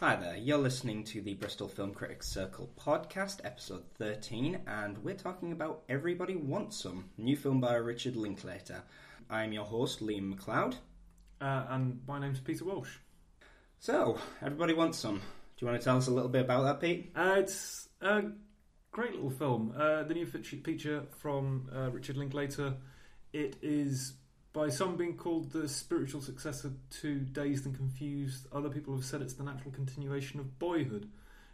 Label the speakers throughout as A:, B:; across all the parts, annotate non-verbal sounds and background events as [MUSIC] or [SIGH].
A: Hi there, you're listening to the Bristol Film Critics Circle podcast, episode 13, and we're talking about Everybody Wants Some, new film by Richard Linklater. I'm your host, Liam McLeod.
B: Uh, and my name's Peter Walsh.
A: So, Everybody Wants Some. Do you want to tell us a little bit about that, Pete?
B: Uh, it's a great little film. Uh, the new feature from uh, Richard Linklater. It is by some being called the spiritual successor to Dazed and Confused. Other people have said it's the natural continuation of Boyhood.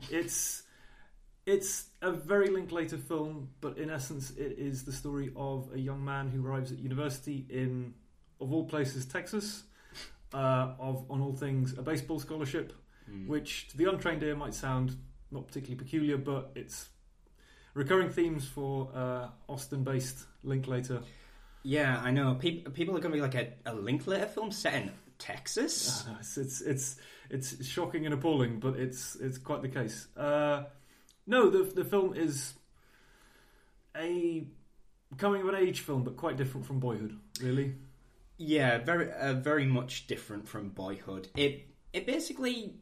B: It's it's a very Linklater film, but in essence, it is the story of a young man who arrives at university in, of all places, Texas. Uh, of on all things a baseball scholarship,
A: Mm.
B: which to the untrained ear might sound not particularly peculiar, but it's recurring themes for uh, Austin-based Linklater.
A: Yeah, I know. Pe- people are going to be like a, a Linklater film set in Texas?
B: Uh, [LAUGHS] it's, it's it's it's shocking and appalling, but it's it's quite the case. Uh, no, the the film is a coming of an age film, but quite different from Boyhood. Really,
A: Yeah, very uh, very much different from Boyhood. It it basically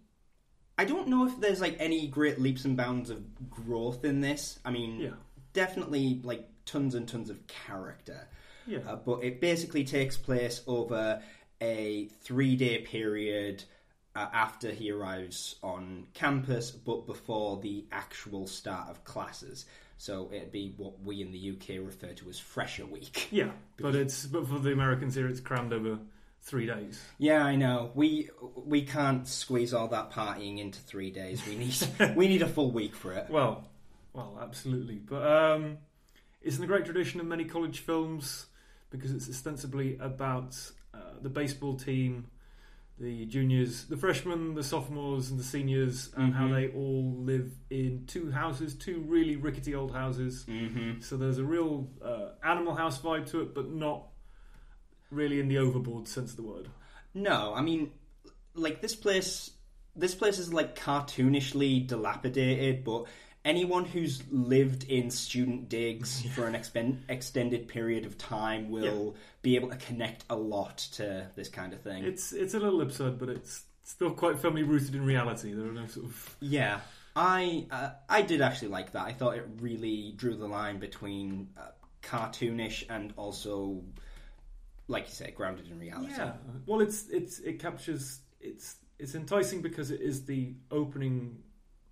A: I don't know if there's like any great leaps and bounds of growth in this. I mean,
B: yeah,
A: definitely like tons and tons of character.
B: Yeah,
A: Uh, but it basically takes place over a three day period uh, after he arrives on campus, but before the actual start of classes. So it'd be what we in the UK refer to as Fresher Week.
B: yeah. But it's but for the Americans here, it's crammed over three days.
A: Yeah, I know. We we can't squeeze all that partying into three days. We need [LAUGHS] we need a full week for it.
B: Well, well, absolutely. But um, it's in the great tradition of many college films because it's ostensibly about uh, the baseball team, the juniors, the freshmen, the sophomores, and the seniors, and how
A: Mhm.
B: they all live in two houses, two really rickety old houses.
A: Mm-hmm.
B: So there's a real uh, Animal House vibe to it, but not really in the overboard sense of the word.
A: No, I mean, like this place. This place is like cartoonishly dilapidated, but anyone who's lived in student digs for an expen- extended period of time will be able to connect a lot to this kind of thing.
B: It's it's a little absurd, but it's still quite firmly rooted in reality. There are no sort of
A: Yeah, I uh, I did actually like that. I thought it really drew the line between uh, cartoonish and also, like you say, grounded in reality.
B: Yeah. Well, it's it's it captures it's it's enticing because it is the opening.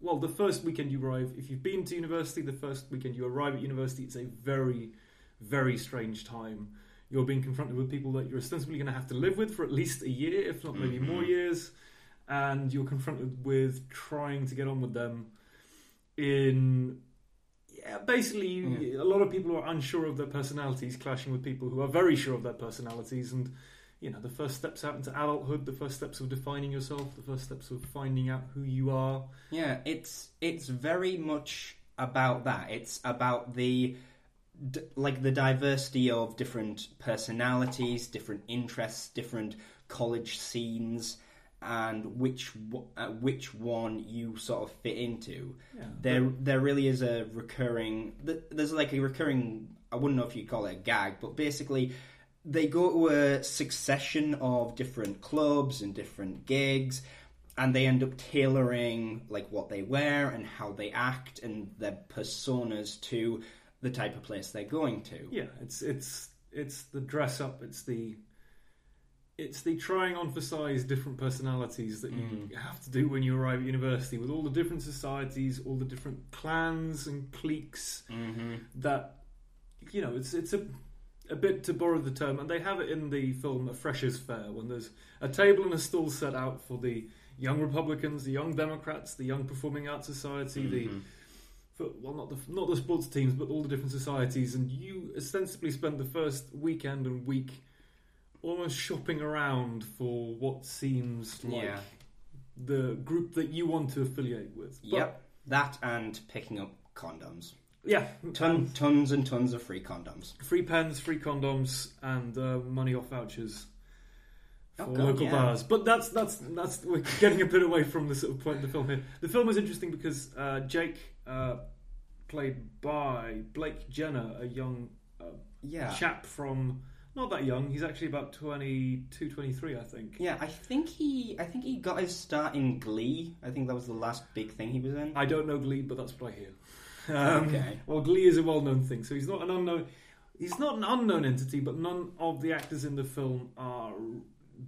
B: Well, the first weekend you arrive, if you've been to university, the first weekend you arrive at university, it's a very, very strange time. You're being confronted with people that you're ostensibly going to have to live with for at least a year, if not maybe
A: Mhm.
B: more years, and you're confronted with trying to get on with them. In yeah, basically,
A: Yeah.
B: a lot of people are unsure of their personalities, clashing with people who are very sure of their personalities, and you know, the first steps out into adulthood, the first steps of defining yourself, the first steps of finding out who you are.
A: Yeah, it's it's very much about that. It's about the d- like the diversity of different personalities, different interests, different college scenes, and which w- uh, which one you sort of fit into.
B: Yeah.
A: There there really is a recurring. th- There's like a recurring. I wouldn't know if you'd call it a gag, but basically. They go to a succession of different clubs and different gigs, and they end up tailoring like what they wear and how they act and their personas to the type of place they're going to.
B: Yeah, it's it's it's the dress up, it's the it's the trying on for size different personalities that you
A: Mm.
B: have to do when you arrive at university with all the different societies, all the different clans and cliques
A: Mm-hmm.
B: that you know, it's it's a a bit to borrow the term, and they have it in the film A Freshers' Fair when there's a table and a stool set out for the young Republicans, the young Democrats, the young Performing Arts Society, the
A: Mm-hmm.
B: for, well, not the not the sports teams, but all the different societies, and you ostensibly spend the first weekend and week almost shopping around for what seems like
A: Yeah.
B: the group that you want to affiliate with. But,
A: Yep, that and picking up condoms.
B: Yeah,
A: Ton, tons and tons of free condoms.
B: free pens, free condoms, and uh, money off vouchers for
A: Oh, God,
B: local
A: yeah.
B: bars. But that's that's that's we're getting a bit away from the sort of point of the film here. The film is interesting because uh, Jake, uh, played by Blake Jenner, a young uh,
A: Yeah.
B: chap from not that young. He's actually about 22, 23, I think.
A: Yeah, I think he I think he got his start in Glee. I think that was the last big thing he was in.
B: I don't know Glee, but that's what I hear. Um,
A: Okay.
B: Well, Glee is a well-known thing, so he's not an unknown. He's not an unknown entity, but none of the actors in the film are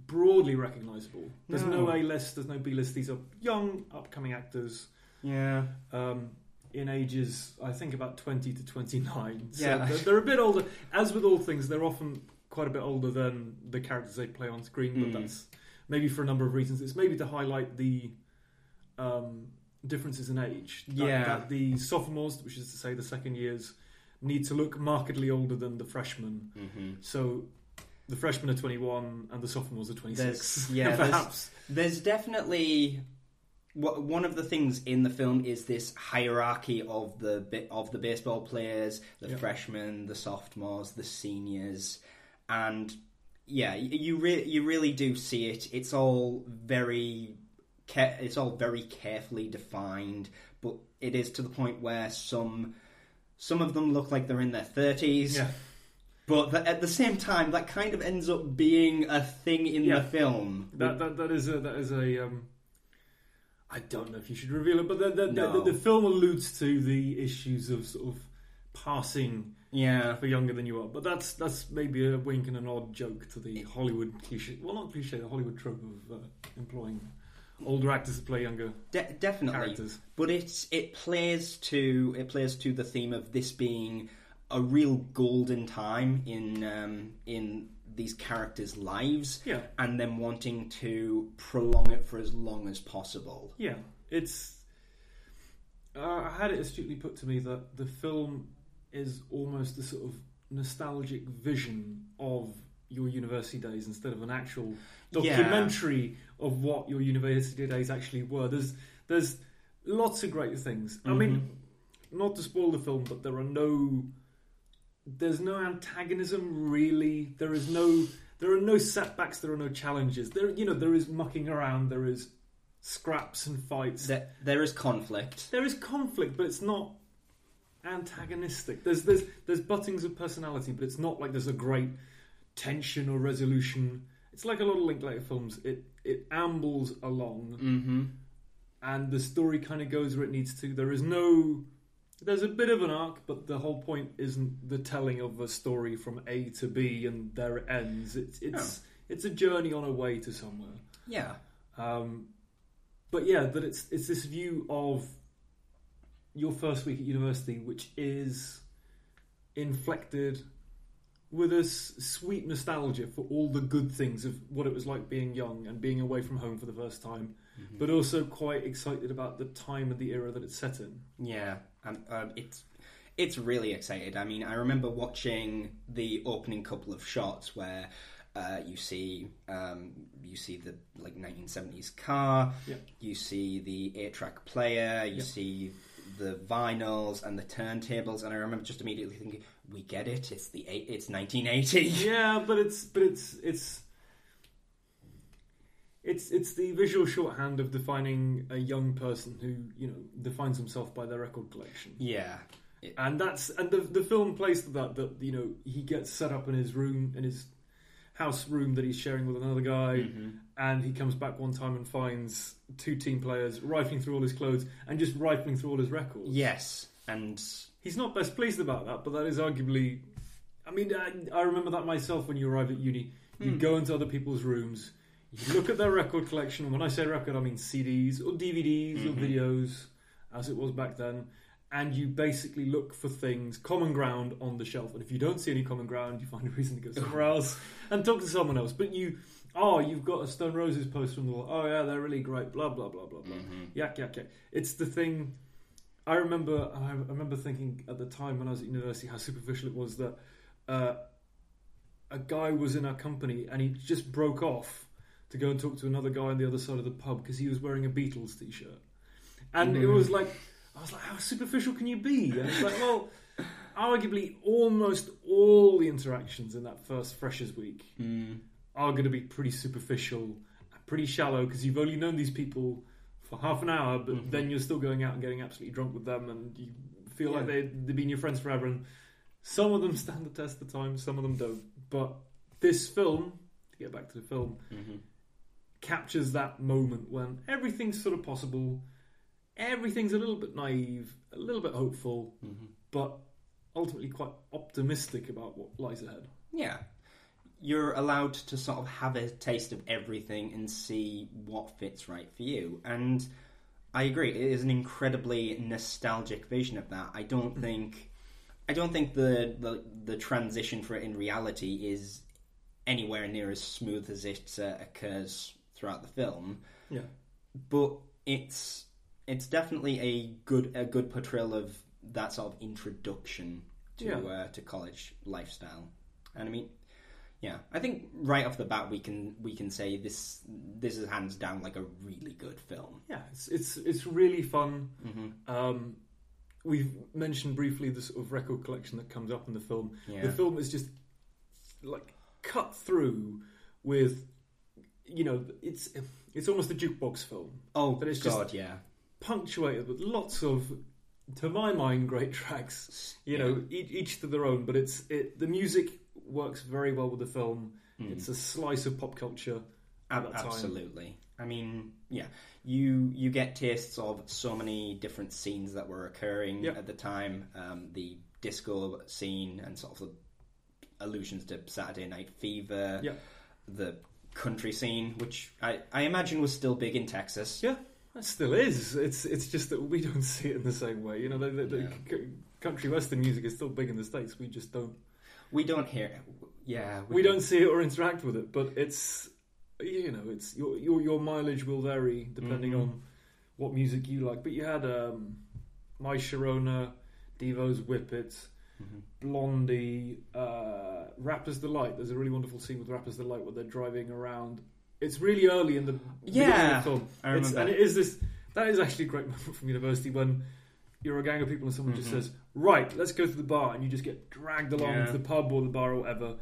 B: broadly recognisable. There's no,
A: No.
B: A list, there's no B list. These are young, upcoming actors
A: Yeah.
B: um, in ages, I think, about 20 to 29. So
A: Yeah.
B: they're, they're a bit older. As with all things, they're often quite a bit older than the characters they play on screen, but
A: Mm.
B: that's maybe for a number of reasons. It's maybe to highlight the um, differences in age. That,
A: Yeah.
B: that the sophomores, which is to say the second years, need to look markedly older than the freshmen.
A: hmm
B: So the freshmen are 21 and the sophomores are 26.
A: There's- yeah, [LAUGHS] there's-
B: perhaps.
A: There's definitely one of the things in the film is this hierarchy of the of the baseball players, the
B: Yeah.
A: freshmen, the sophomores, the seniors, and yeah, you re- you really do see it. It's all very it's all very carefully defined, but it is to the point where some some of them look like they're in their thirties.
B: Yeah.
A: But th- at the same time, that kind of ends up being a thing in
B: Yeah.
A: the film.
B: That, that that is a that is a um, I don't know if you should reveal it, but the the,
A: No.
B: the, the film alludes to the issues of sort of passing
A: yeah.
B: for younger than you are. But that's that's maybe a wink and an odd joke to the Hollywood cliche. Well, not cliche, the Hollywood trope of uh, employing older actors to play younger
A: De- definitely,
B: characters.
A: but it's it plays to it plays to the theme of this being a real golden time in um, in these characters' lives,
B: Yeah,
A: and them wanting to prolong it for as long as possible.
B: yeah. It's. Uh, I had it astutely put to me that the film is almost a sort of nostalgic vision of your university days instead of an actual
A: Yeah.
B: documentary of what your university days actually were. There's there's lots of great things. I mean, mm-hmm. not to spoil the film, but there are no there's no antagonism really. There is no there are no setbacks. There are no challenges. There you know there is mucking around. There is scraps and fights.
A: There, there is conflict.
B: There is conflict, but it's not antagonistic. There's there's there's buttings of personality, but it's not like there's a great tension or resolution. It's like a lot of Linklater films. It it ambles along,
A: Mm-hmm.
B: and the story kind of goes where it needs to. There is no. There's a bit of an arc, but the whole point isn't the telling of a story from A to B and there it ends. It's it's it's a journey on a way to somewhere.
A: Yeah.
B: Um, but yeah, that it's it's this view of your first week at university, which is inflected with a s- sweet nostalgia for all the good things of what it was like being young and being away from home for the first time,
A: Mm-hmm.
B: but also quite excited about the time and the era that it's set in.
A: Yeah, um, um, it's it's really excited. I mean, I remember watching the opening couple of shots where uh, you see um, you see the like 1970s car,
B: Yeah.
A: you see the eight track player, you
B: Yeah.
A: see the vinyls and the turntables, and I remember just immediately thinking, "We get it. It's the eight, it's 1980." [LAUGHS]
B: yeah, but it's but it's it's it's it's the visual shorthand of defining a young person who you know defines himself by their record collection.
A: yeah,
B: and that's and the the film plays to that that you know he gets set up in his room in his house room that he's sharing with another guy
A: Mhm.
B: and he comes back one time and finds two team players rifling through all his clothes and just rifling through all his records
A: yes, and
B: he's not best pleased about that but that is arguably i mean i, I remember that myself when you arrive at uni you
A: Hmm.
B: go into other people's rooms you look at their record collection and when i say record i mean cds or dvds or
A: Mhm.
B: videos as it was back then and you basically look for things common ground on the shelf and if you don't see any common ground you find a reason to go somewhere [LAUGHS] else and talk to someone else but you oh you've got a stone roses poster on the wall oh yeah they're really great blah blah blah blah blah
A: Mhm.
B: yak yak yak it's the thing i remember i remember thinking at the time when i was at university how superficial it was that uh, a guy was in our company and he just broke off to go and talk to another guy on the other side of the pub because he was wearing a beatles t-shirt and it
A: Mhm.
B: was like i was like how superficial can you be and it's like well arguably almost all the interactions in that first freshers week
A: Mm.
B: are going to be pretty superficial, pretty shallow because you've only known these people for half an hour, but
A: Mhm.
B: then you're still going out and getting absolutely drunk with them, and you feel like they they've been your friends forever. And some of them [LAUGHS] stand the test of time, some of them don't. But this film, to get back to the film,
A: hmm
B: captures that moment when everything's sort of possible, everything's a little bit naive, a little bit hopeful,
A: hmm
B: but ultimately quite optimistic about what lies ahead.
A: Yeah. You're allowed to sort of have a taste of everything and see what fits right for you. And I agree, it is an incredibly nostalgic vision of that. I don't think I don't think the, the the transition for it in reality is anywhere near as smooth as it uh, occurs throughout the film.
B: Yeah.
A: But it's it's definitely a good a good portrayal of that sort of introduction to
B: Yeah.
A: uh, to college lifestyle. And I mean, yeah, I think right off the bat we can we can say this this is hands down like a really good film.
B: Yeah, it's it's it's really fun.
A: hmm
B: Um, we've mentioned briefly the sort of record collection that comes up in the film.
A: Yeah,
B: The film is just like cut through with, you know, it's it's almost a jukebox film,
A: oh,
B: but it's just-
A: God, yeah,
B: punctuated with lots of, to my mind, great tracks. You know, each, each to their own, but it's it the music works very well with the film.
A: Mm.
B: It's a slice of pop culture. at
A: Ab-
B: that time.
A: absolutely. I mean, yeah, you you get tastes of so many different scenes that were occurring
B: Yep.
A: at the time. Um, the disco scene and sort of the allusions to Saturday Night Fever.
B: Yep.
A: The country scene, which I, I imagine was still big in Texas.
B: Yeah. It still is. It's it's just that we don't [LAUGHS] see it in the same way. You know, the, the, the
A: Yeah.
B: c- country western music is still big in the states. We just don't.
A: We don't hear. Yeah,
B: We don't see it or interact with it. But it's you know, it's your your your mileage will vary depending
A: Mhm.
B: on what music you like. But you had um, My Sharona, Devo's Whip It,
A: Mhm.
B: Blondie, uh, Rappers Delight. There's a really wonderful scene with Rappers Delight where they're driving around. It's really early in the
A: Yeah,
B: the film.
A: I
B: It's,
A: remember.
B: and it is this. That is actually a great moment from university when you're a gang of people and someone just
A: Mhm.
B: says, "Right, let's go to the bar," and you just get dragged along
A: Yeah.
B: to the pub or the bar or whatever.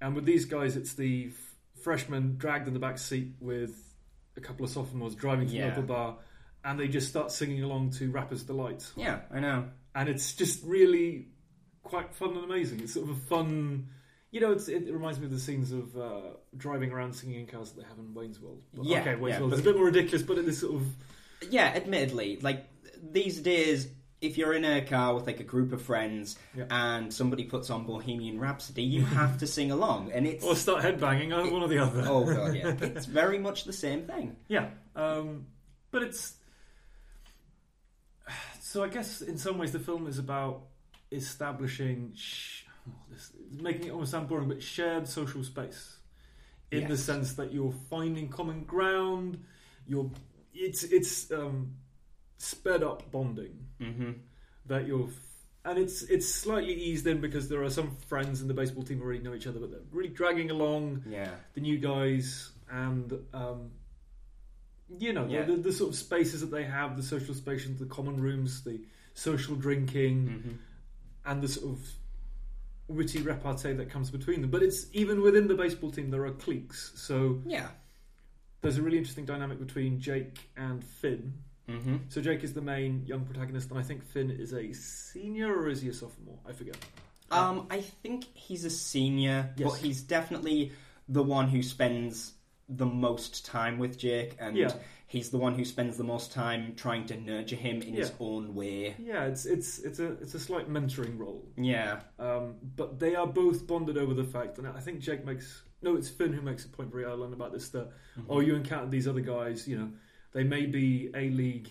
B: And with these guys, it's the f- freshmen dragged in the back seat with a couple of sophomores driving to
A: Yeah.
B: the upper bar, and they just start singing along to Rappers Delight,
A: Yeah, I know.
B: and it's just really quite fun and amazing. It's sort of a fun. You know, it's, it reminds me of the scenes of uh, driving around singing in cars that they have in Wayne's World. But,
A: Yeah,
B: okay, Wayne's
A: yeah,
B: World is
A: but-
B: a bit more ridiculous, but it is sort of
A: Yeah, admittedly, like these days, if you're in a car with like a group of friends
B: Yeah.
A: and somebody puts on Bohemian Rhapsody, you [LAUGHS] have to sing along, and it's
B: or start headbanging, either one or the other.
A: oh god, [LAUGHS] yeah, it's very much the same thing.
B: Yeah, um, but it's so. I guess in some ways the film is about establishing, sh- oh, this, making it almost sound boring, but shared social space in the sense that you're finding common ground. You're it's it's um, sped up bonding
A: hmm
B: that you're. And it's it's slightly eased in because there are some friends in the baseball team who already know each other, but they're really dragging along
A: Yeah,
B: the new guys and um, you know
A: Yeah.
B: the, the, sort of spaces that they have, the social spaces, the common rooms, the social drinking,
A: hmm
B: and the sort of witty repartee that comes between them. But it's even within the baseball team there are cliques. So
A: yeah,
B: there's a really interesting dynamic between Jake and Finn.
A: Hmm
B: So Jake is the main young protagonist, and I think Finn is a senior or is he a sophomore? I forget.
A: Um, I think he's a senior,
B: Yes.
A: but he's definitely the one who spends the most time with Jake, and
B: Yeah.
A: he's the one who spends the most time trying to nurture him in his own way.
B: Yeah, it's it's it's a it's a slight mentoring role.
A: Yeah,
B: Um, but they are both bonded over the fact, and I think Jake makes no, it's Finn who makes a point very early on about this that
A: Mhm.
B: oh, you encountered these other guys, you know, they may be a league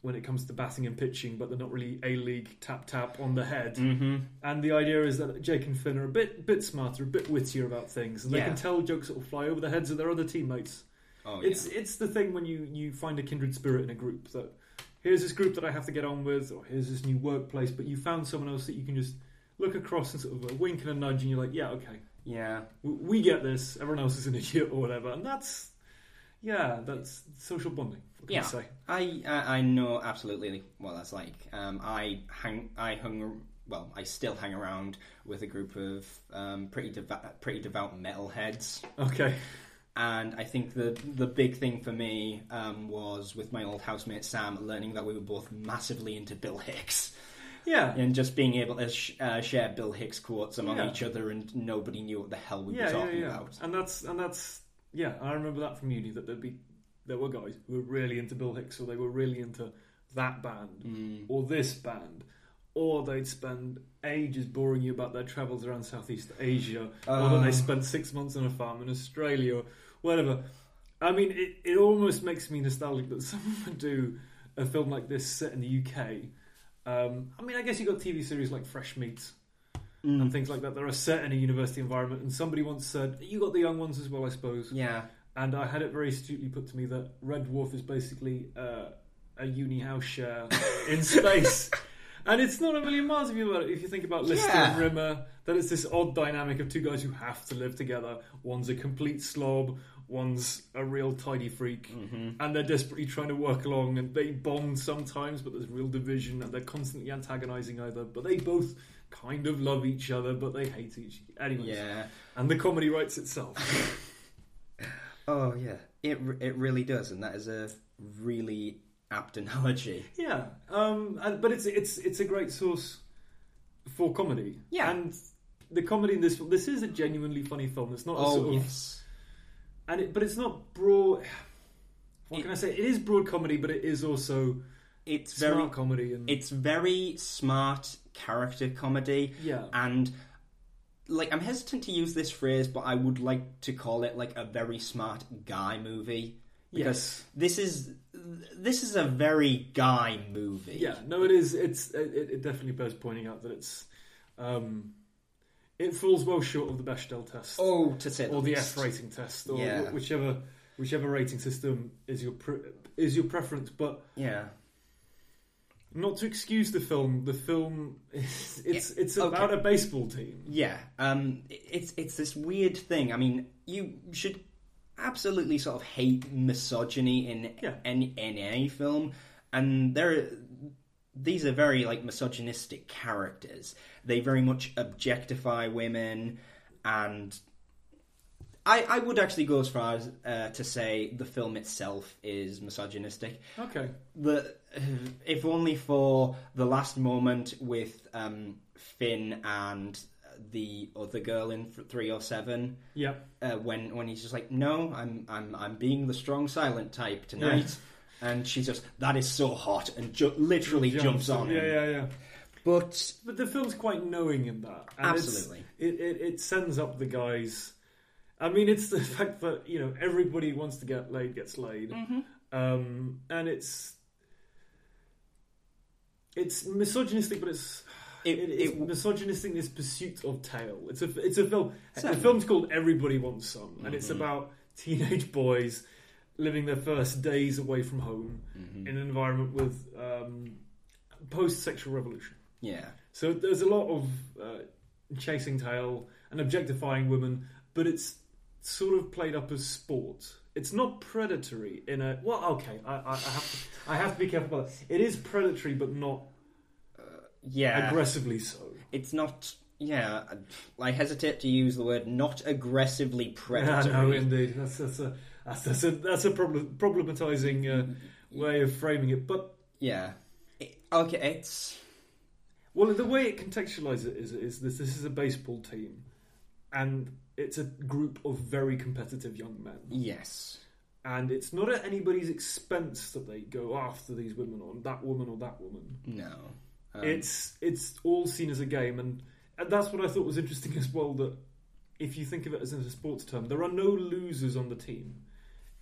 B: when it comes to batting and pitching, but they're not really a league tap tap on the head.
A: hmm
B: And the idea is that Jake and Finn are a bit bit smarter, a bit wittier about things, and they
A: Yeah.
B: can tell jokes that will fly over the heads of their other teammates.
A: Oh,
B: It's it's the thing when you you find a kindred spirit in a group that here's this group that I have to get on with, or here's this new workplace, but you found someone else that you can just look across and sort of a wink and a nudge, and you're like, yeah, okay,
A: yeah.
B: w- we get this. Everyone else is an [LAUGHS] idiot or whatever, and that's yeah, that's social bonding. What can
A: Yeah.
B: I say?
A: I, I I know absolutely what that's like. Um, I hang I hung well I still hang around with a group of um, pretty devout pretty devout metalheads,
B: Okay,
A: and I think the the big thing for me um, was with my old housemate Sam learning that we were both massively into Bill Hicks.
B: Yeah.
A: and just being able to sh- uh, share Bill Hicks quotes among
B: Yeah.
A: each other, and nobody knew what the hell we
B: yeah,
A: were
B: yeah,
A: talking
B: yeah.
A: about.
B: And that's and that's yeah. I remember that from uni that there'd be there were guys who were really into Bill Hicks, or they were really into that band
A: Mm.
B: or this band, or they'd spend ages boring you about their travels around Southeast Asia, or
A: Uh.
B: they spent six months on a farm in Australia, or whatever. I mean, it, it almost makes me nostalgic that [LAUGHS] someone would do a film like this set in the UK. Um, I mean, I guess you got TV series like Fresh Meat
A: Mm.
B: and things like that that are set in a university environment. And somebody once said, "You got the young ones as well, I suppose."
A: Yeah,
B: And I had it very astutely put to me that Red Dwarf is basically uh, a uni house share [LAUGHS] in space. And it's not a million miles if you it. If you think about Lister
A: Yeah.
B: and Rimmer, that it's this odd dynamic of two guys who have to live together. One's a complete slob, one's a real tidy freak,
A: hmm
B: and they're desperately trying to work along. And they bond sometimes, but there's real division, and they're constantly antagonising either. But they both kind of love each other, but they hate each. Anyways,
A: yeah.
B: and the comedy writes itself. [LAUGHS]
A: Oh yeah, it it really does, and that is a really apt analogy.
B: Yeah, um, and, but it's it's it's a great source for comedy.
A: Yeah.
B: and the comedy in this this is a genuinely funny film. It's not a
A: Oh
B: sort of,
A: yes,
B: and it, but it's not broad. What
A: It-
B: can I say? It is broad comedy, but it is also
A: it's
B: smart
A: very
B: comedy. And
A: it's very smart character comedy,
B: yeah,
A: and like I'm hesitant to use this phrase, but I would like to call it like a very smart guy movie because
B: yes,
A: this is this is a very guy movie.
B: yeah. No, it is. It's it, it definitely bears pointing out that it's. Um, it falls well short of the Bechdel test.
A: Oh, to say
B: or the
A: least.
B: F rating test, or
A: Yeah.
B: whichever whichever rating system is your pre- is your preference. But
A: Yeah.
B: Not to excuse the film, the film is, it's it's
A: okay.
B: about a baseball team.
A: Yeah, um, it's it's this weird thing. I mean, you should absolutely sort of hate misogyny in
B: Yeah.
A: any in any film, and there these are very like misogynistic characters. They very much objectify women, and I I would actually go as far as uh, to say the film itself is misogynistic
B: Okay,
A: the [SIGHS] if only for the last moment with um, Finn and the other girl in three or seven
B: yeah,
A: uh, when when he's just like no I'm I'm I'm being the strong silent type tonight and she's just that is so hot and ju- literally jumps, on
B: Yeah,
A: him
B: yeah, yeah.
A: but
B: But the film's quite knowing in that. And
A: absolutely
B: it, it it sends up the guys. I mean, it's the [LAUGHS] fact that you know everybody wants to get laid gets laid,
A: Mhm.
B: um, and it's it's misogynistic, but it's
A: It-
B: it, it's
A: it-
B: misogynistic in its pursuit of tail. It's a it's a film. The film's called Everybody Wants Some, and it's
A: Mhm.
B: about teenage boys living their first days away from home
A: Mhm.
B: in an environment with um, post-sexual revolution.
A: yeah
B: So there's a lot of uh, chasing tail and objectifying women, but it's sort of played up as sport. It's not predatory in a well. Okay, I, I, I have to I have to be careful about that. It is predatory, but not
A: yeah
B: aggressively so.
A: it's not yeah I hesitate to use the word not aggressively
B: Yeah,
A: predatory
B: no, indeed. That's that's a that's, that's a that's a problem, problematizing uh, way of framing it. But
A: yeah It- okay it's
B: well, the way it contextualizes it is is this this is a baseball team, and it's a group of very competitive young men.
A: yes
B: and it's not at anybody's expense that they go after these women or that woman or that woman.
A: No. Um,
B: it's it's all seen as a game, and, and that's what I thought was interesting as well. That if you think of it as in a sports term, there are no losers on the team.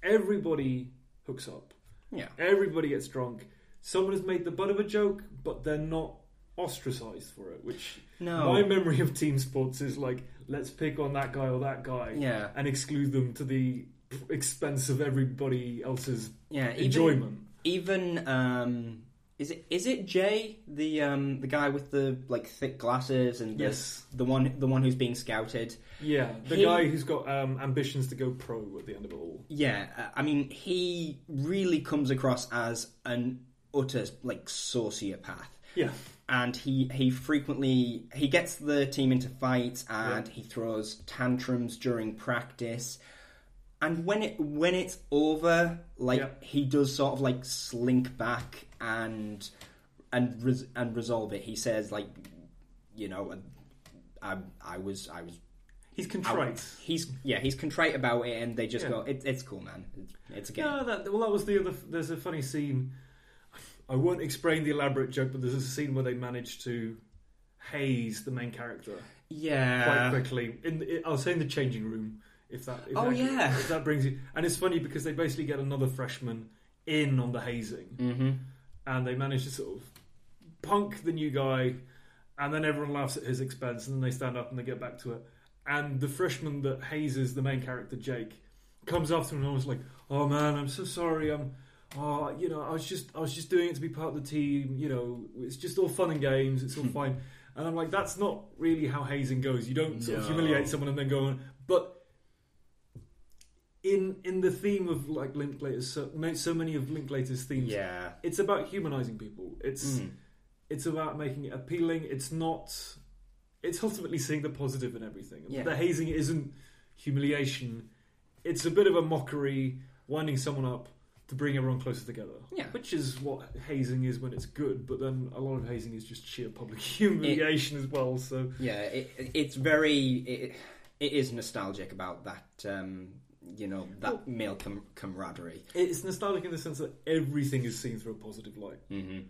B: Everybody hooks up.
A: yeah.
B: Everybody gets drunk. Someone has made the butt of a joke, but they're not ostracized for it. Which
A: No.
B: my memory of team sports is like, let's pick on that guy or that guy
A: yeah.
B: and exclude them to the expense of everybody else's
A: Yeah. Even,
B: enjoyment.
A: even um is it is it Jay the um the guy with the like thick glasses and the,
B: Yes.
A: the one the one who's being scouted
B: Yeah, the
A: He-
B: guy who's got um, ambitions to go pro at the end of it all.
A: yeah uh, I mean he really comes across as an utter like sociopath
B: Yeah,
A: and he he frequently he gets the team into fights and
B: Yeah.
A: he throws tantrums during practice and when it when it's over like
B: Yeah.
A: he does sort of like slink back and and res- and resolve it. He says like, you know, I I was I was
B: He's
A: I-
B: contrite.
A: he's yeah he's contrite about it, and they just
B: Yeah.
A: go, it, it's cool, man. It's, it's a game.
B: No, that well, that was the other. There's a funny scene. I won't explain the elaborate joke, but there's a scene where they manage to haze the main character
A: Yeah, quite
B: quickly. In the, I'll say in the changing room, if that. If
A: Oh,
B: that,
A: yeah.
B: if that brings you. And it's funny because they basically get another freshman in on the hazing,
A: hmm
B: and they manage to sort of punk the new guy, and then everyone laughs at his expense, and then they stand up and they get back to it. And the freshman that hazes the main character, Jake, comes after him and I was like, "Oh man, I'm so sorry. I'm, oh, you know, I was just, I was just doing it to be part of the team. You know, it's just all fun and games. It's all [LAUGHS] fine." And I'm like, "That's not really how hazing goes. You don't sort of
A: No.
B: humiliate someone and then go on." But in in the theme of like Linklater's, so, so many of Linklater's themes,
A: yeah.
B: it's about humanizing people. It's
A: Mm.
B: it's about making it appealing. It's not. It's ultimately seeing the positive in everything.
A: Yeah.
B: The hazing isn't humiliation. It's a bit of a mockery, winding someone up to bring everyone closer together.
A: Yeah.
B: Which is what hazing is when it's good. But then a lot of hazing is just sheer public [LAUGHS] humiliation as well. So
A: Yeah, it, it's very it, it is nostalgic about that um, you know that
B: Well-
A: male com- camaraderie.
B: it's nostalgic in the sense that everything is seen through a positive light.
A: hmm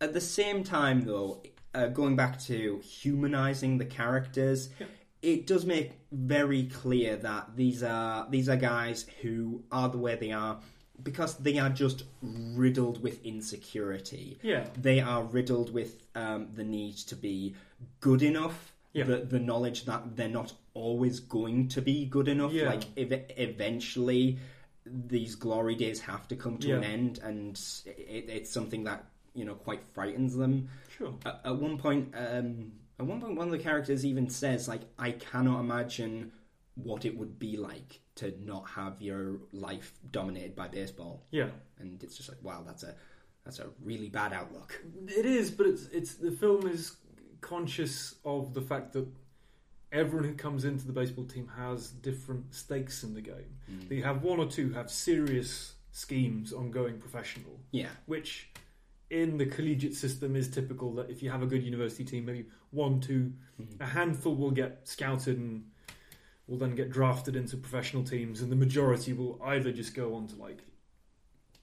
A: At the same time, though, uh, going back to humanizing the characters,
B: Yeah.
A: it does make very clear that these are these are guys who are the way they are because they are just riddled with insecurity.
B: Yeah.
A: They are riddled with um, the need to be good enough.
B: Yeah.
A: The, the knowledge that they're not always going to be good enough.
B: Yeah.
A: Like ev- eventually, these glory days have to come to an end, and it, it's something that you know quite frightens them.
B: Sure.
A: At, at one point, um, at one point, one of the characters even says, "Like I cannot imagine what it would be like to not have your life dominated by baseball."
B: Yeah.
A: And it's just like, wow, that's a that's a really bad outlook.
B: It is, but it's it's the film is conscious of the fact that everyone who comes into the baseball team has different stakes in the game.
A: Mm.
B: You have one or two have serious schemes on going professional,
A: Yeah,
B: which in the collegiate system is typical that if you have a good university team, maybe one, two,
A: Mhm.
B: a handful will get scouted and will then get drafted into professional teams, and the majority will either just go on to like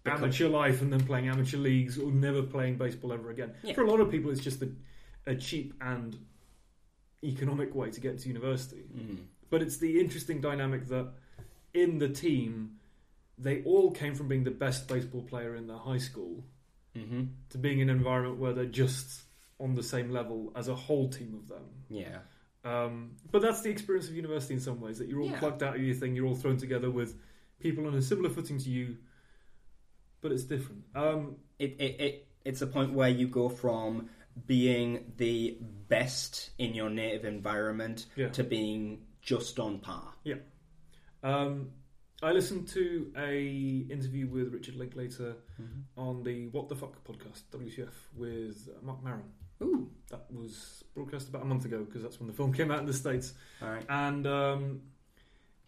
A: Become-
B: amateur life and then playing amateur leagues or never playing baseball ever again.
A: Yeah.
B: For a lot of people, it's just a, a cheap and economic way to get to university.
A: Mm.
B: But it's the interesting dynamic that in the team, they all came from being the best baseball player in their high school
A: hmm
B: to being in an environment where they're just on the same level as a whole team of them.
A: yeah,
B: Um, but that's the experience of university in some ways that you're all
A: Yeah.
B: plucked out of your thing, you're all thrown together with people on a similar footing to you, but it's different. Um,
A: it, it, it it's a point where you go from being the best in your native environment
B: Yeah.
A: to being just on par. Yeah.
B: Um, I listened to a interview with Richard Linklater on the What the Fuck podcast, WTF, with uh, Marc Maron.
A: Ooh,
B: That was broadcast about a month ago because that's when the film [LAUGHS] came out in the States.
A: all right.
B: And um,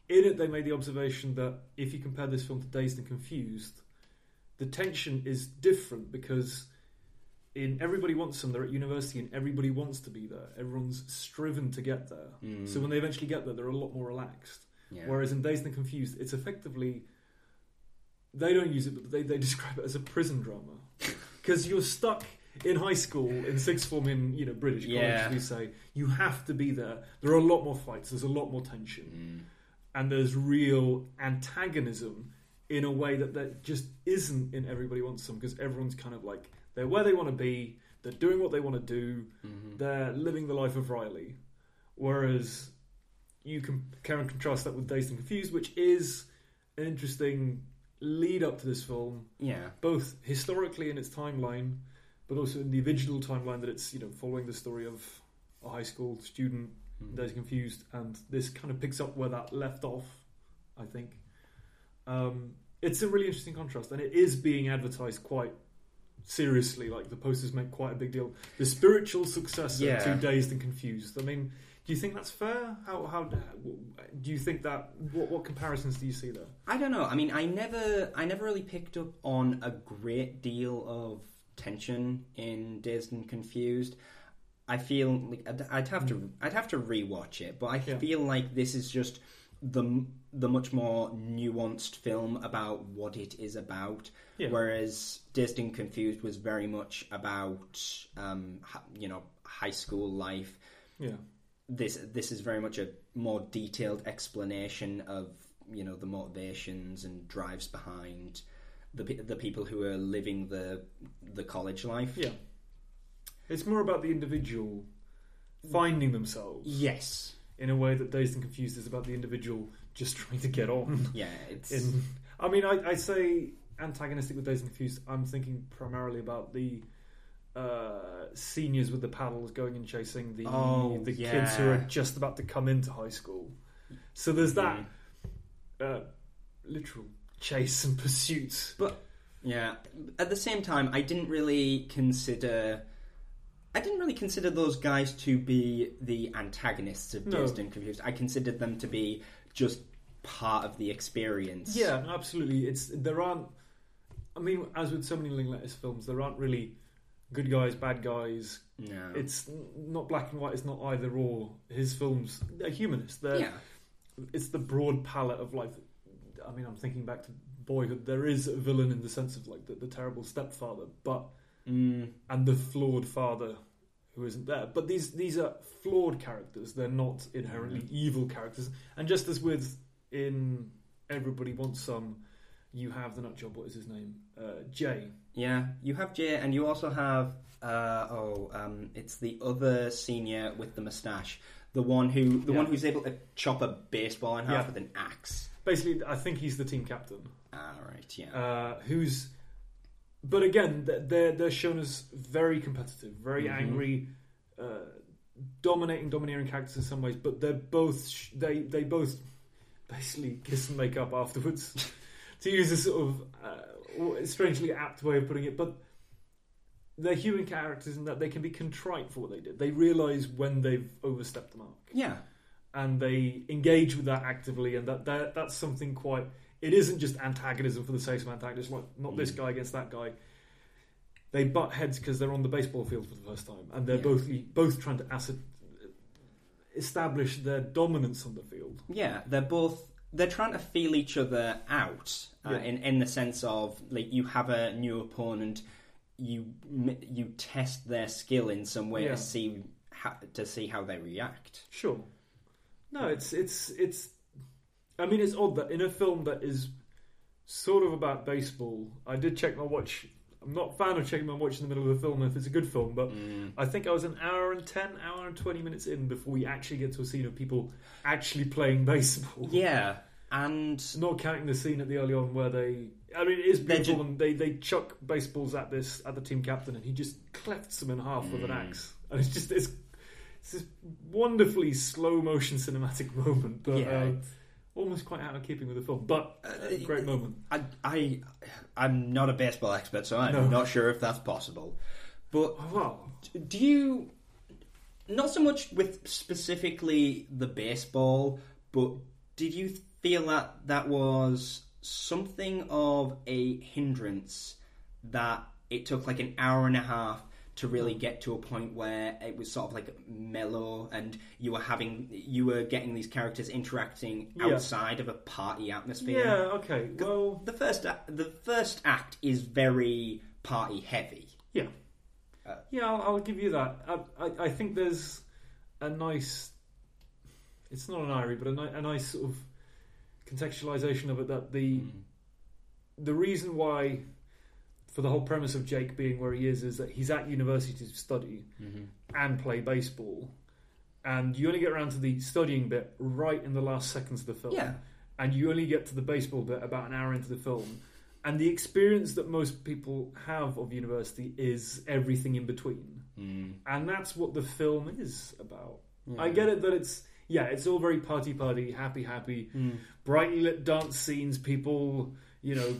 B: in it, they made the observation that if you compare this film to Dazed and Confused, the tension is different because in Everybody Wants Them, they're at university and everybody wants to be there. Everyone's striven to get there.
A: Mm.
B: So when they eventually get there, they're a lot more relaxed.
A: yeah.
B: Whereas in Dazed and Confused, it's effectively they don't use it, but they, they [LAUGHS] describe it as a prison drama because you're stuck in high school in sixth form in you know British college.
A: Yeah.
B: We say you have to be there. There are a lot more fights. There's a lot more tension,
A: Mm.
B: and there's real antagonism in a way that that just isn't in Everybody Wants Some because everyone's kind of like they're where they want to be. They're doing what they want to do
A: Mhm.
B: they're living the life of Riley. Whereas you can compare and contrast that with Dazed and Confused, which is an interesting lead up to this film,
A: Yeah.
B: both historically in its timeline, but also in the original timeline that it's you know following the story of a high school student,
A: Mm.
B: Dazed and Confused, and this kind of picks up where that left off. I think um, it's a really interesting contrast, and it is being advertised quite seriously. Like the posters make quite a big deal. The spiritual successor
A: Yeah.
B: to Dazed and Confused. I mean, do you think that's fair? How how do you think that? What what comparisons do you see there?
A: I don't know. I mean, I never, I never really picked up on a great deal of tension in Dazed and Confused. I feel like I'd, I'd have to I'd have to rewatch it, but I
B: Yeah.
A: feel like this is just the the much more nuanced film about what it is about.
B: Yeah.
A: Whereas Dazed and Confused was very much about um, you know high school life.
B: Yeah.
A: This this is very much a more detailed explanation of you know the motivations and drives behind the the people who are living the the college life.
B: Yeah. It's more about the individual finding themselves
A: Yes.
B: in a way that Dazed and Confused is about the individual just [LAUGHS] trying to get on.
A: Yeah. It's
B: In, I mean, I, I say antagonistic with Dazed and Confused. I'm thinking primarily about the uh, seniors with the paddles going and chasing the
A: Oh,
B: the kids who are just about to come into high school. So there's that
A: Mm.
B: uh, literal chase and pursuit.
A: But yeah. At the same time, I didn't really consider. I didn't really consider those guys to be the antagonists of
B: No.
A: Dazed and Confused. I considered them to be just part of the experience.
B: Yeah, absolutely. It's there aren't. I mean, as with so many Linklater's films, there aren't really good guys, bad guys.
A: No.
B: It's not black and white. It's not either or. His films, they're humanist. They're,
A: yeah.
B: It's the broad palette of life. I mean, I'm thinking back to Boyhood. There is a villain in the sense of like the, the terrible stepfather, but
A: Mm,
B: and the flawed father who isn't there. But these these are flawed characters. They're not inherently
A: Mhm.
B: evil characters. And just as with in Everybody Wants Some, you have the nut job. What is his name? Uh, Jay.
A: yeah. You have Jay, and you also have. Uh, oh, um, it's the other senior with the moustache. The one who, the
B: Yeah.
A: one who's able to chop a baseball in half
B: Yeah.
A: with an axe.
B: Basically, I think he's the team captain.
A: Ah, right. Yeah.
B: Uh, who's, but again, they're they're shown as very competitive, very
A: Mhm.
B: angry, uh, dominating, domineering characters in some ways. But they're both sh- they they both basically kiss and make up afterwards, [LAUGHS] to use a sort of uh, strangely apt way of putting it. But they're human characters in that they can be contrite for what they did. They realise when they've overstepped the mark
A: yeah.
B: And they engage with that actively, and that, that that's something quite. It isn't just antagonism for the sake of antagonism, like not this
A: Mm.
B: guy against that guy. They butt heads because they're on the baseball field for the first time, and they're
A: Yeah.
B: both both trying to establish their dominance on the field.
A: Yeah, they're both they're trying to feel each other out uh,
B: Yeah.
A: in in the sense of like you have a new opponent, you you test their skill in some way
B: Yeah.
A: to see how, to see how they react.
B: Sure. No, it's it's it's. I mean, it's odd that in a film that is sort of about baseball, I did check my watch. I'm not a fan of checking my watch in the middle of a film if it's a good film, but
A: Mm.
B: I think I was an hour and ten, hour and twenty minutes in before we actually get to a scene of people actually playing [LAUGHS] baseball.
A: Yeah, and
B: Not counting the scene at the early on where they. I mean, it is beautiful. and they they chuck baseballs at this at the team captain, and he just clefts them in half with an
A: Mm.
B: axe, and it's just it's, it's this wonderfully slow motion cinematic [LAUGHS] moment, but
A: yeah,
B: uh, almost quite out of keeping with the film. But a great moment.
A: I I I'm not a baseball expert, so I'm
B: No.
A: not sure if that's possible. But
B: Oh, wow.
A: do you not so much with specifically the baseball but did you feel that that was something of a hindrance that it took like an hour and a half to really get to a point where it was sort of like mellow and you were having you were getting these characters interacting
B: Yeah.
A: outside of a party atmosphere
B: Yeah. Okay. Well.
A: the first act, the first act is very party heavy
B: Yeah.
A: Uh,
B: yeah, I'll, I'll give you that. I, I, I think there's a nice. It's not an irony, but a, ni- a nice sort of contextualization of it that the
A: Mm.
B: the reason why, for the whole premise of Jake being where he is, is that he's at university to study
A: Mhm.
B: and play baseball, and you only get around to the studying bit right in the last seconds of the film.
A: yeah
B: and you only get to the baseball bit about an hour into the film. And the experience that most people have of university is everything in between.
A: Mm.
B: And that's what the film is about. I get it that it's, yeah, it's all very party party, happy happy,
A: Mm.
B: brightly lit dance scenes, people, you know,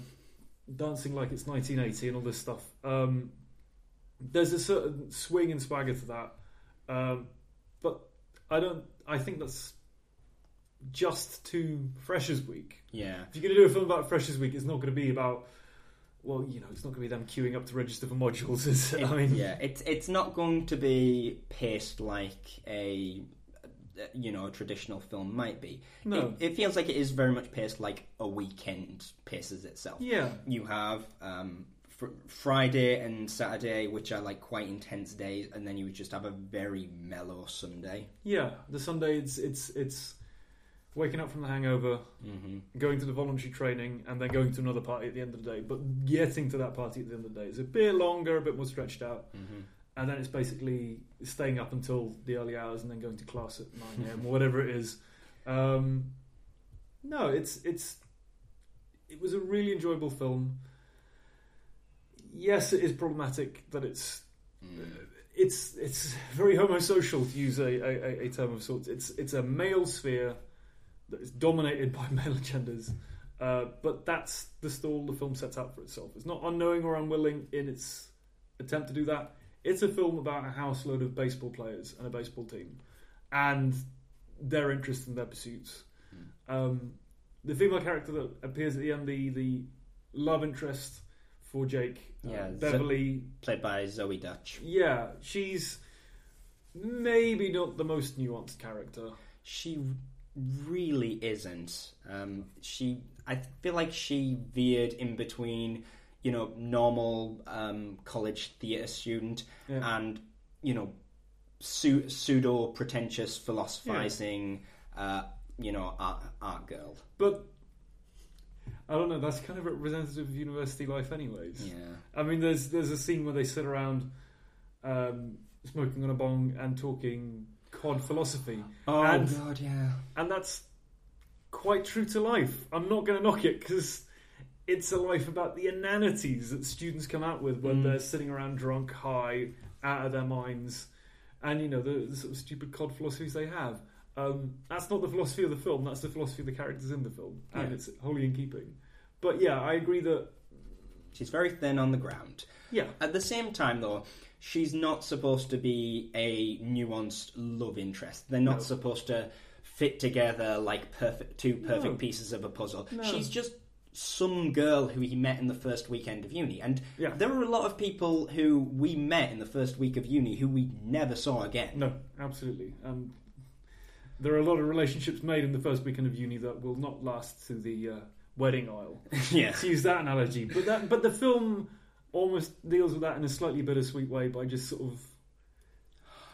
B: dancing like it's 1980 and all this stuff. Um, there's a certain swing and swagger to that. Um, but I don't, I think that's just too Freshers Week.
A: Yeah.
B: If you're going to do a film about Freshers Week, it's not going to be about well, you know, it's not going to be them queuing up to register for modules. It? I mean,
A: yeah, it's it's not going to be paced like a you know a traditional film might be.
B: no,
A: It, it feels like it is very much paced like a weekend paces itself.
B: yeah,
A: You have um, fr- Friday and Saturday, which are like quite intense days, and then you just have a very mellow Sunday.
B: yeah. The Sunday, it's it's it's waking up from the hangover,
A: hmm
B: going to the voluntary training, and then going to another party at the end of the day. But getting to that party at the end of the day is a bit longer, a bit more stretched out,
A: hmm
B: and then it's basically staying up until the early hours and then going to class at nine a.m. or whatever it is. Um, no, it's it's it was a really enjoyable film. Yes, it is problematic that it's
A: Mm.
B: it's it's very homosocial to use a, a, a term of sorts. It's it's a male sphere that is dominated by [LAUGHS] male agendas, uh, but that's the stall the film sets out for itself. It's not unknowing or unwilling in its attempt to do that. It's a film about a house load of baseball players and a baseball team, and their interests and their pursuits. Um, the female character that appears at the end, the the love interest for Jake, uh,
A: Yeah,
B: Beverly.
A: Played by Zoey Deutch.
B: Yeah, she's maybe not the most nuanced character.
A: She really isn't. Um, she, I feel like she veered in between, you know, normal um, college theatre student
B: Yeah.
A: and you know, su- pseudo pretentious philosophizing, uh, you know, art, art girl.
B: But I don't know. That's kind of representative of university life, anyways.
A: Yeah.
B: I mean, there's there's a scene where they sit around um, smoking on a bong and talking cod philosophy,
A: Oh
B: And-
A: God, yeah.
B: and that's quite true to life. I'm not going to knock it because it's a life about the inanities that students come out with when
A: Mm.
B: they're sitting around drunk, high, out of their minds, and you know the, the sort of stupid cod philosophies they have. Um, that's not the philosophy of the film. That's the philosophy of the characters in the film, and
A: Yeah.
B: it's wholly in keeping. But yeah, I agree that
A: She's very thin on the ground.
B: yeah,
A: At the same time, though, she's not supposed to be a nuanced love interest. They're not
B: No.
A: supposed to fit together like perfect two perfect
B: No.
A: pieces of a puzzle.
B: No.
A: She's just some girl who he met in the first weekend of uni, and
B: Yeah.
A: there are a lot of people who we met in the first week of uni who we never saw again.
B: no, absolutely. Um, there are a lot of relationships made in the first weekend of uni that will not last to the uh, wedding aisle. [LAUGHS]
A: yeah,
B: to use that analogy. But that, but the film almost deals with that in a slightly bittersweet way by just sort of.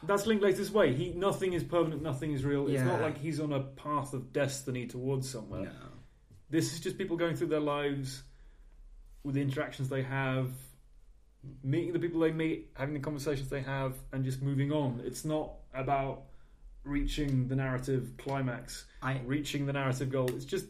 B: That's Linklater's way. He nothing is permanent, nothing is real. It's not like he's on a path of destiny towards somewhere.
A: no.
B: This is just people going through their lives with the interactions they have, meeting the people they meet, having the conversations they have, and just moving on. It's not about reaching the narrative climax,
A: I
B: reaching the narrative goal. It's just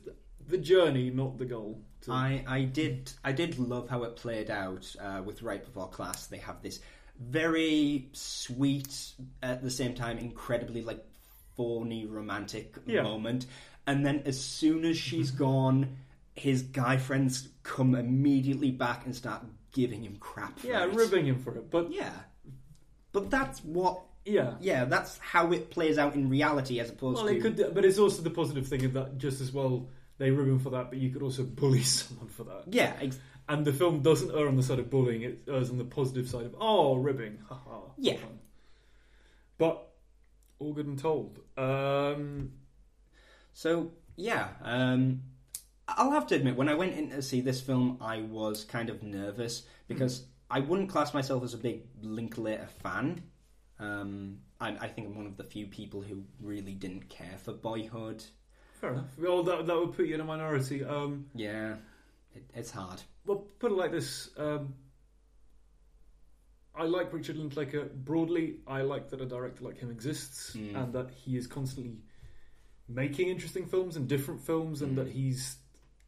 B: the journey, not the goal. to-
A: I, I did I did love how it played out uh, with right before class. They have this very sweet, at the same time incredibly like phony romantic
B: Yeah.
A: moment, and then as soon as she's gone, his guy friends come immediately back and start giving him crap. For
B: yeah,
A: it.
B: ribbing him for it. But
A: Yeah, but that's what.
B: yeah,
A: Yeah, that's how it plays out in reality, as opposed to.
B: well,
A: to
B: it could, but it's also the positive thing of that just as well. They rib him for that, but you could also bully [LAUGHS] someone for that.
A: yeah, ex-
B: And the film doesn't err on the side of bullying; it errs on the positive side of oh, ribbing. haha,
A: Yeah.
B: But all good and told. Um,
A: So yeah, um, I'll have to admit, when I went in to see this film, I was kind of nervous because I wouldn't class myself as a big Linklater fan. Um, I, I think I'm one of the few people who really didn't care for Boyhood.
B: fair enough. Well, that that would put you in a minority. Um,
A: Yeah, it, it's hard.
B: Well, put it like this. Um, I like Richard Linklater broadly. I like that a director like him exists
A: Mm.
B: and that he is constantly making interesting films and different films, and
A: Mm.
B: that he's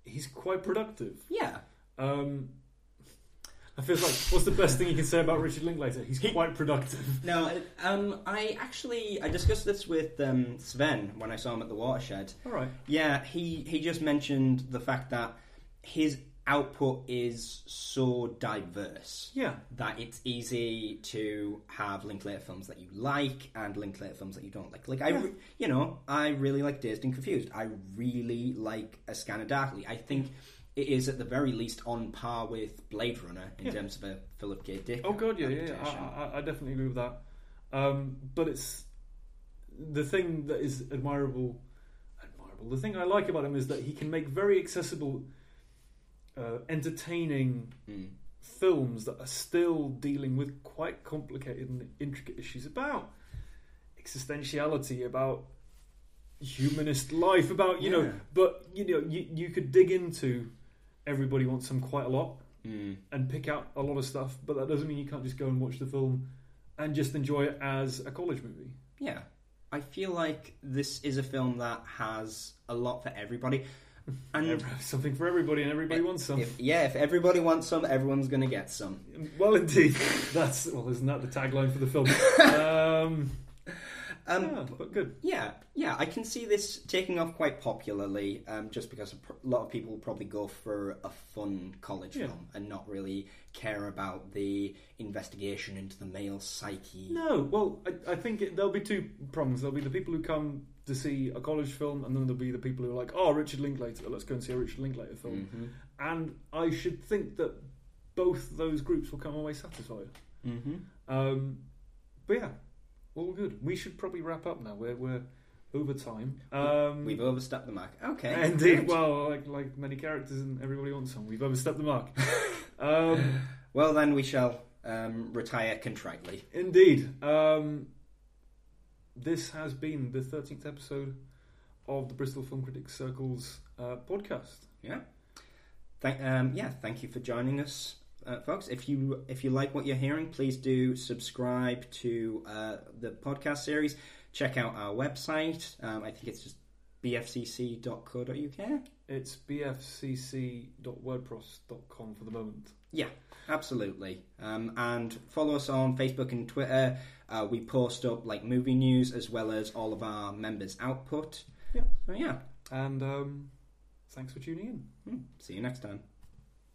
B: he's quite productive.
A: Yeah,
B: Um, I feel like what's the best thing you can say about Richard Linklater? He's quite productive.
A: no, um, I actually I discussed this with um, Sven when I saw him at the Watershed.
B: All right.
A: Yeah, he he just mentioned the fact that his output is so diverse.
B: Yeah.
A: that it's easy to have Linklater films that you like and Linklater films that you don't like. Like I, re- you know, I really like Dazed and Confused. I really like A Scanner Darkly. I think it is at the very least on par with Blade Runner in
B: Yeah.
A: terms of a Philip K. Dick.
B: Oh god, yeah, yeah, yeah. I, I, I definitely agree with that. Um, but it's the thing that is admirable. Admirable. The thing I like about him is that he can make very accessible, uh, entertaining
A: Mm.
B: films that are still dealing with quite complicated and intricate issues about existentiality, about humanist life, about you know. But you know, you you could dig into everybody wants some quite a lot
A: Mm.
B: and pick out a lot of stuff, but that doesn't mean you can't just go and watch the film and just enjoy it as a college movie.
A: Yeah. I feel like this is a film that has a lot for everybody. [LAUGHS] And
B: something for everybody, and everybody
A: If-
B: wants some.
A: if, yeah, if everybody wants some, everyone's going to get some.
B: Well, indeed, [LAUGHS] that's well, isn't that the tagline for the film? [LAUGHS] um,
A: Um,
B: yeah, but good.
A: Yeah, yeah, I can see this taking off quite popularly, um, just because a pr- lot of people will probably go for a fun college
B: Yeah.
A: film and not really care about the investigation into the male psyche.
B: No, well, I, I think it, there'll be two prongs. There'll be the people who come to see a college film, and then there'll be the people who are like, "Oh, Richard Linklater, let's go and see a Richard Linklater film."
A: hmm
B: And I should think that both those groups will come away satisfied.
A: hmm
B: Um, but yeah, all good. We should probably wrap up now. We're we're over time. Um,
A: We've overstepped the mark. Okay.
B: indeed.
A: great.
B: Well, like like many characters and everybody wants some. We've overstepped the mark. [LAUGHS] um,
A: Well, then we shall um, retire contritely.
B: indeed. This has been the thirteenth episode of the Bristol Film Critics Circle's uh, podcast.
A: Yeah. Thank, um, yeah, thank you for joining us, uh, folks. If you if you like what you're hearing, please do subscribe to uh, the podcast series. Check out our website. Um, I think it's just bfcc.co.uk.
B: It's bfcc.wordpress.com for the moment.
A: Yeah, absolutely. Um, and follow us on Facebook and Twitter. Uh, we post up like movie news as well as all of our members' output.
B: Yeah.
A: So yeah.
B: And um, thanks for tuning in.
A: Hmm. See you next time.